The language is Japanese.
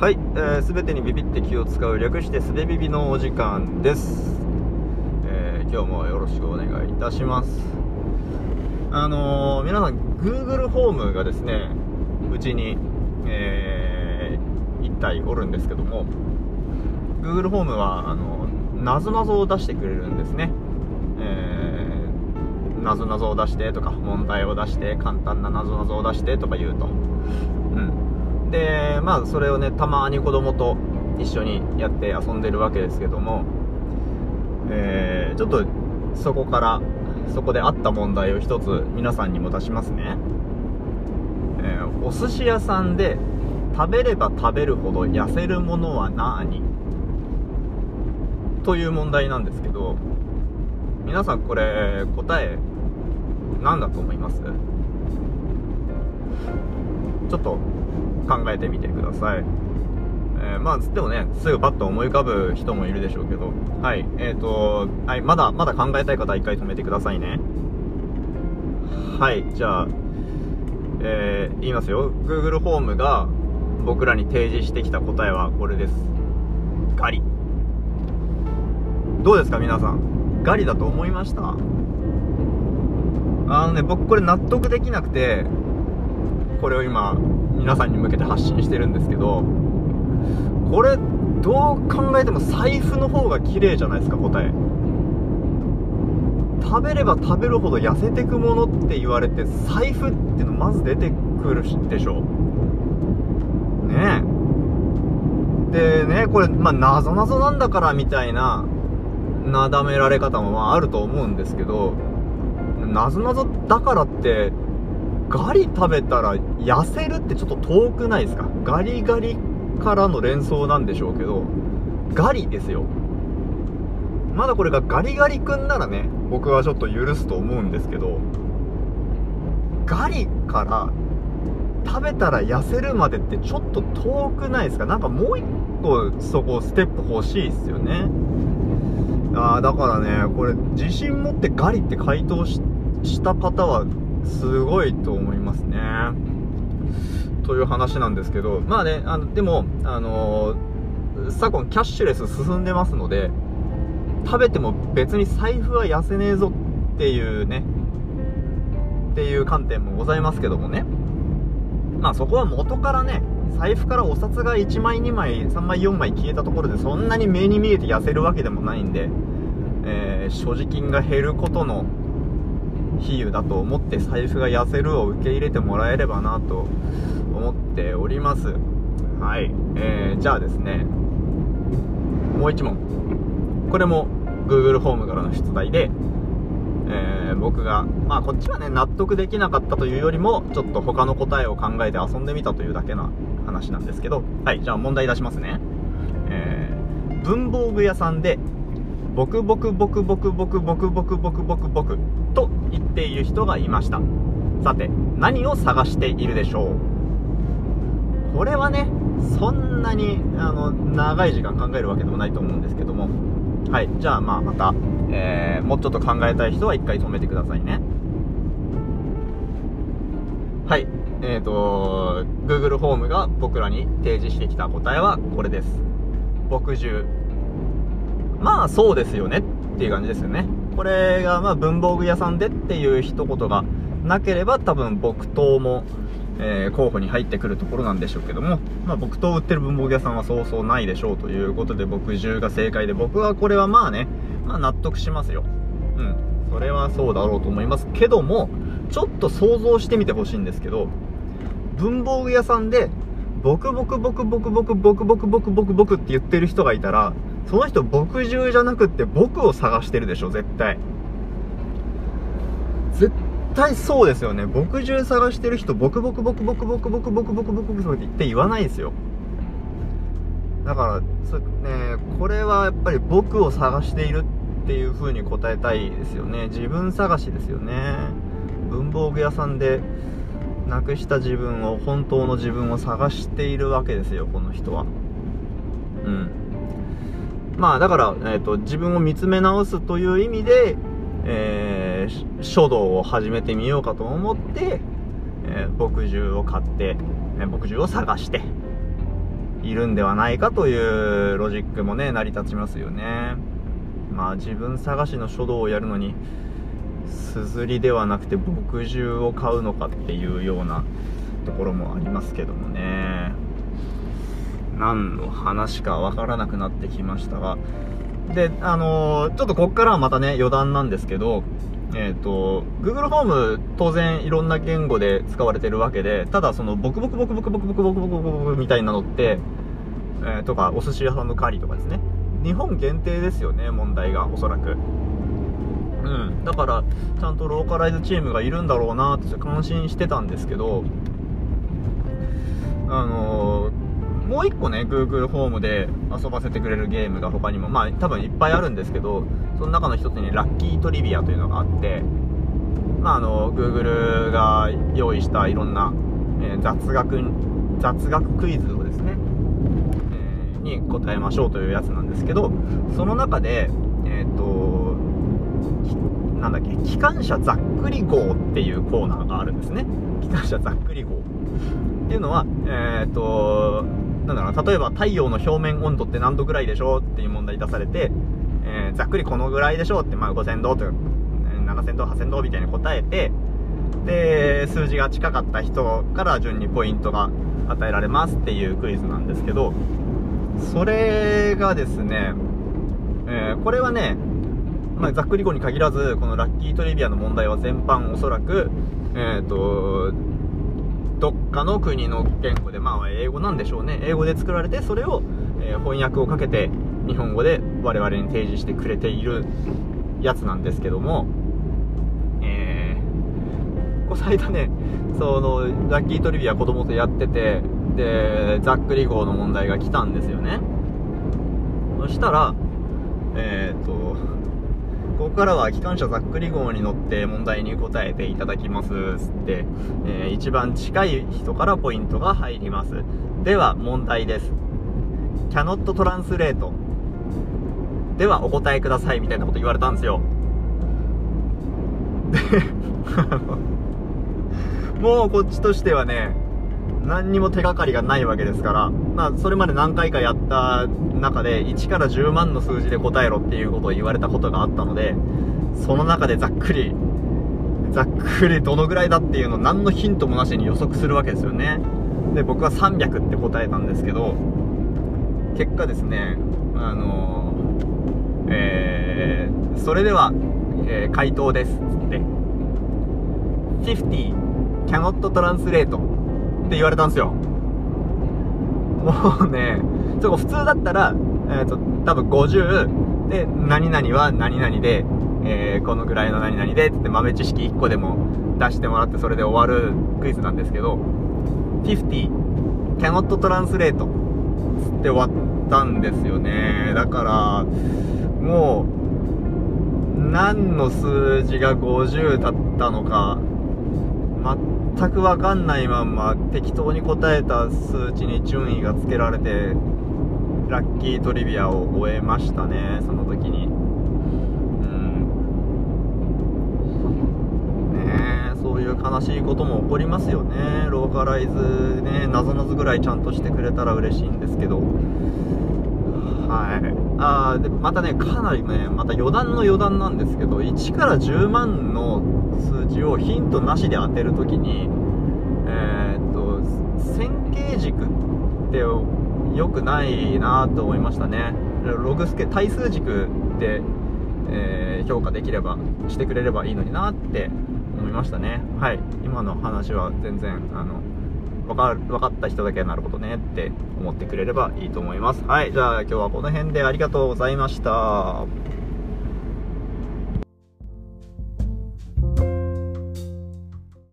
はい、えー、全てにビビって気を使う略してすべビビのお時間です、えー今日もよろしくお願いいたします。あのー、皆さん Google ホームがですねうちに、えー、1体おるんですけども Google ホームはあのなぞなぞを出してくれるんですね。えーなぞなぞを出してとか問題を出して簡単ななぞなぞを出してとか言うと。でまあそれをねたまに子供と一緒にやって遊んでるわけですけどもえーちょっとそこからそこであった問題を一つ皆さんにも出しますね、えーお寿司屋さんで食べれば食べるほど痩せるものは何？という問題なんですけど皆さんこれ答え何だと思います？ちょっと考えてみてください。えーまあつってもねすぐパッと思い浮かぶ人もいるでしょうけど。はいえーとはいまだまだ考えたい方は一回止めてくださいね。はいじゃあえー言いますよ。Google ホームが僕らに提示してきた答えはこれです。ガリ。どうですか皆さん。ガリだと思いました？あのね僕これ納得できなくてこれを今皆さんに向けて発信してるんですけどこれどう考えても財布の方が綺麗じゃないですか答え。食べれば食べるほど痩せてくものって言われて財布ってのまず出てくるでしょ。ねえ。でねこれまあなぞなぞなんだからみたいななだめられ方もまああると思うんですけどなぞなぞだからってガリ食べたら痩せるってちょっと遠くないですか？ガリガリからの連想なんでしょうけどガリですよ。まだこれがガリガリ君ならね僕はちょっと許すと思うんですけどガリから食べたら痩せるまでってちょっと遠くないですか？なんかもう一個そこステップ欲しいっすよね。あーだからねこれ自信持ってガリって回答しした方はすごいと思いますね。という話なんですけどまあねあのでもあの昨今キャッシュレス進んでますので食べても別に財布は痩せねえぞっていうねっていう観点もございますけどもね。まあそこは元からね財布からお札が1枚2枚3枚4枚消えたところでそんなに目に見えて痩せるわけでもないんで、えー所持金が減ることの比喩だと思って財布が痩せるを受け入れてもらえればなと思っております。はい、えーじゃあですね。もう1問。これも Google ホームからの出題で、えー僕がまあこっちはね納得できなかったというよりもちょっと他の答えを考えて遊んでみたというだけな話なんですけど。はいじゃあ問題出しますね。えー文房具屋さんでボクボクボクボクボクボクボクボクと言っている人がいました。さて何を探しているでしょう？これはねそんなにあの長い時間考えるわけでもないと思うんですけども。はいじゃあまあまた、えーもうちょっと考えたい人は一回止めてくださいね。はいえーと Google ホームが僕らに提示してきた答えはこれです。墨汁。まあそうですよねっていう感じですよね。これがまあ文房具屋さんでっていう一言がなければ多分木刀も、えー候補に入ってくるところなんでしょうけども、まあ、木刀売ってる文房具屋さんはそうそうないでしょうということで墨汁が正解で僕はこれはまあね、まあ、納得しますよ。うん。それはそうだろうと思いますけどもちょっと想像してみてほしいんですけど文房具屋さんでボクボクボクボクボクボクボクボクボクボクって言ってる人がいたらその人墨汁じゃなくって僕を探してるでしょ絶対。絶対そうですよね。墨汁探してる人ボクボクボクボクボクボクボクボクボクボクって言って言わないですよだからそねこれはやっぱり僕を探しているっていう風に答えたいですよね自分探しですよね文房具屋さんでなくした自分を本当の自分を探しているわけですよこの人はうんまあだから、えー、と自分を見つめ直すという意味で、えー書道を始めてみようかと思って、えー墨汁を買って、えー墨汁を探しているんではないかというロジックもね、成り立ちますよね。まあ自分探しの書道をやるのに、すずりではなくて墨汁を買うのかっていうようなところもありますけどもね。何の話かわからなくなってきましたが。で、あのー、ちょっとこっからはまたね、余談なんですけど、えっ、ー、と、Google ホーム当然いろんな言語で使われてるわけで、ただそのボクボクボクボクボクボクボクボクボクみたいなのって、えー、とか、お寿司屋さんのカリとかですね。日本限定ですよね、問題が、おそらく。うん。だから、ちゃんとローカライズチームがいるんだろうなって感心してたんですけど、あのもう一個ね、Google ホームで遊ばせてくれるゲームが他にも、まあ多分いっぱいあるんですけど、その中の一つにラッキートリビアというのがあって、まああの、Google が用意したいろんな、えー、雑学、雑学クイズをですね、えー、に答えましょうというやつなんですけど、その中で、えっ、ー、と、なんだっけ、機関車ざっくり号っていうコーナーがあるんですね。機関車ざっくり号。っていうのは、えっ、と、なんだろう、例えば太陽の表面温度って何度ぐらいでしょうっていう問題出されて、えー、ざっくりこのぐらいでしょうって、まあ5000度とか、7000度、8000度みたいに答えて、で、数字が近かった人から順にポイントが与えられますっていうクイズなんですけど、それがですね、えー、これはね、まあ、ざっくり語に限らず、このラッキートリビアの問題は全般おそらく、えっ、ー、と、どっかの国の言語で、まあ英語なんでしょうね。英語で作られて、それを、えー、翻訳をかけて日本語で我々に提示してくれているやつなんですけども、えー、この間ね、その、ラッキートリビア子供とやってて、で、ざっくり号の問題が来たんですよね。そしたら、えっ、ー、と、ここからは機関車ざっくり号に乗って問題に答えていただきますつって、えー、一番近い人からポイントが入ります。では問題です。cannot translate ではお答えくださいみたいなこと言われたんですよ。で、もうこっちとしてはね、何にも手がかりがないわけですから、まあ、それまで何回かやった中で、1から10万の数字で答えろっていうことを言われたことがあったので、その中でざっくり、ざっくりどのぐらいだっていうのを何のヒントもなしに予測するわけですよね。で、僕は300って答えたんですけど、結果ですね、あのー、えー、それでは、えー、回答です。つって、50 cannot translate って言われたんですよ。もうね、そこ普通だったら、えっ、ー、と、多分50で、何々は何々で、えー、このぐらいの何々で、って豆知識1個でも出してもらってそれで終わるクイズなんですけど、50 cannot translate つって終わったんですよね。だから、もう、何の数字が50だったのか、全くわかんないまんま適当に答えた数値に順位がつけられてラッキートリビアを終えましたねその時に。うん。ねえそういう悲しいことも起こりますよね。ローカライズねなぞなぞぐらいちゃんとしてくれたら嬉しいんですけど。はいあでまたねかなりねまた余談の余談なんですけど1から10万の数値をヒントなしで当てるときに、えー、っと、線形軸って良くないなと思いましたね。ログスケ、対数軸で、えー、評価できれば、してくれればいいのになって思いましたね。はい。今の話は全然、あの、分かる、分かった人だけなるほどねって思ってくれればいいと思います。はい。じゃあ今日はこの辺でありがとうございました。